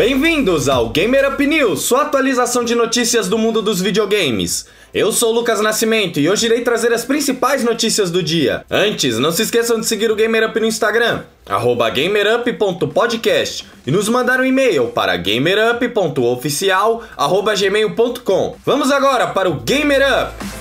Bem-vindos ao Gamer Up News, sua atualização de notícias do mundo dos videogames. Eu sou o Lucas Nascimento e hoje irei trazer as principais notícias do dia. Antes, não se esqueçam de seguir o Gamer Up no Instagram, gamerup.podcast e nos mandar um e-mail para gamerup.oficial.gmail.com. Vamos agora para o Gamer Up!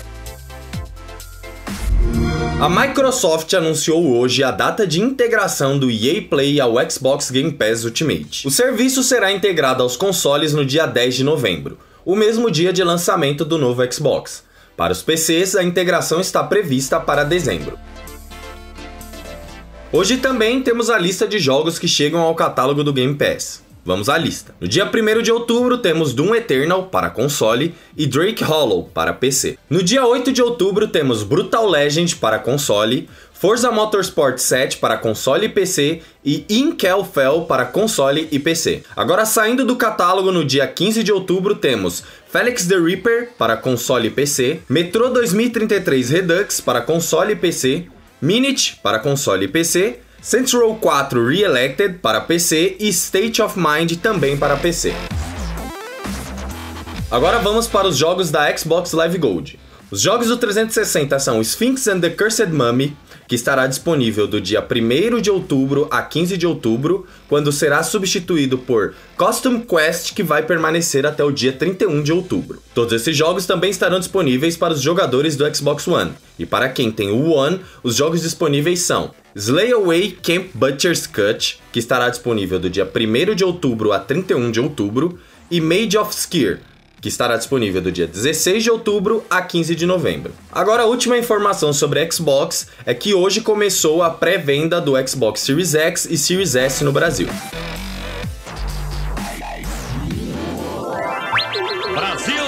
A Microsoft anunciou hoje a data de integração do EA Play ao Xbox Game Pass Ultimate. O serviço será integrado aos consoles no dia 10 de novembro, o mesmo dia de lançamento do novo Xbox. Para os PCs, a integração está prevista para dezembro. Hoje também temos a lista de jogos que chegam ao catálogo do Game Pass. Vamos à lista. No dia 1 de outubro temos Doom Eternal para console e Drake Hollow para PC. No dia 8 de outubro temos Brutal Legend para console, Forza Motorsport 7 para console e PC e Inkel Fell para console e PC. Agora saindo do catálogo no dia 15 de outubro temos Felix the Reaper para console e PC, Metro 2033 Redux para console e PC, Minute para console e PC, Saints Row 4 Re-Elected para PC e State of Mind também para PC. Agora vamos para os jogos da Xbox Live Gold. Os jogos do 360 são Sphinx and the Cursed Mummy, que estará disponível do dia 1 de outubro a 15 de outubro, quando será substituído por Custom Quest, que vai permanecer até o dia 31 de outubro. Todos esses jogos também estarão disponíveis para os jogadores do Xbox One, e para quem tem o One, os jogos disponíveis são Slay Away Camp Butcher's Cut, que estará disponível do dia 1 de outubro a 31 de outubro, e Made of Skier, que estará disponível do dia 16 de outubro a 15 de novembro. Agora, a última informação sobre Xbox é que hoje começou a pré-venda do Xbox Series X e Series S no Brasil. Brasil!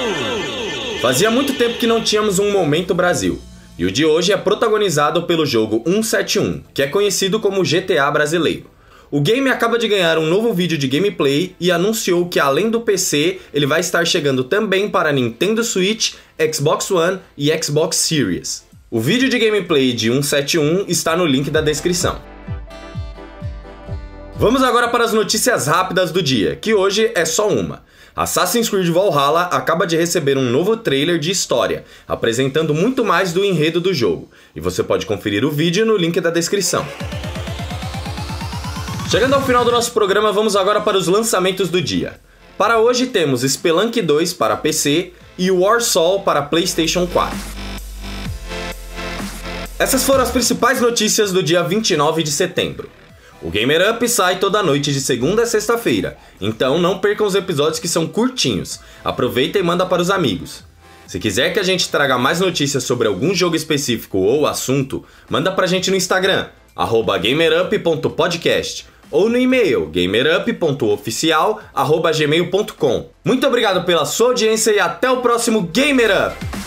Fazia muito tempo que não tínhamos um Momento Brasil. E o de hoje é protagonizado pelo jogo 171, que é conhecido como GTA brasileiro. O game acaba de ganhar um novo vídeo de gameplay e anunciou que além do PC, ele vai estar chegando também para Nintendo Switch, Xbox One e Xbox Series. O vídeo de gameplay de 171 está no link da descrição. Vamos agora para as notícias rápidas do dia, que hoje é só uma. Assassin's Creed Valhalla acaba de receber um novo trailer de história, apresentando muito mais do enredo do jogo, e você pode conferir o vídeo no link da descrição. Chegando ao final do nosso programa, vamos agora para os lançamentos do dia. Para hoje temos Spelunk 2 para PC e Warsaw para PlayStation 4. Essas foram as principais notícias do dia 29 de setembro. O Gamer Up sai toda noite de segunda a sexta-feira, então não percam os episódios que são curtinhos. Aproveita e manda para os amigos. Se quiser que a gente traga mais notícias sobre algum jogo específico ou assunto, manda pra gente no Instagram, gamerup.podcast ou no e-mail gamerup.oficial@gmail.com. Muito obrigado pela sua audiência e até o próximo Gamer Up.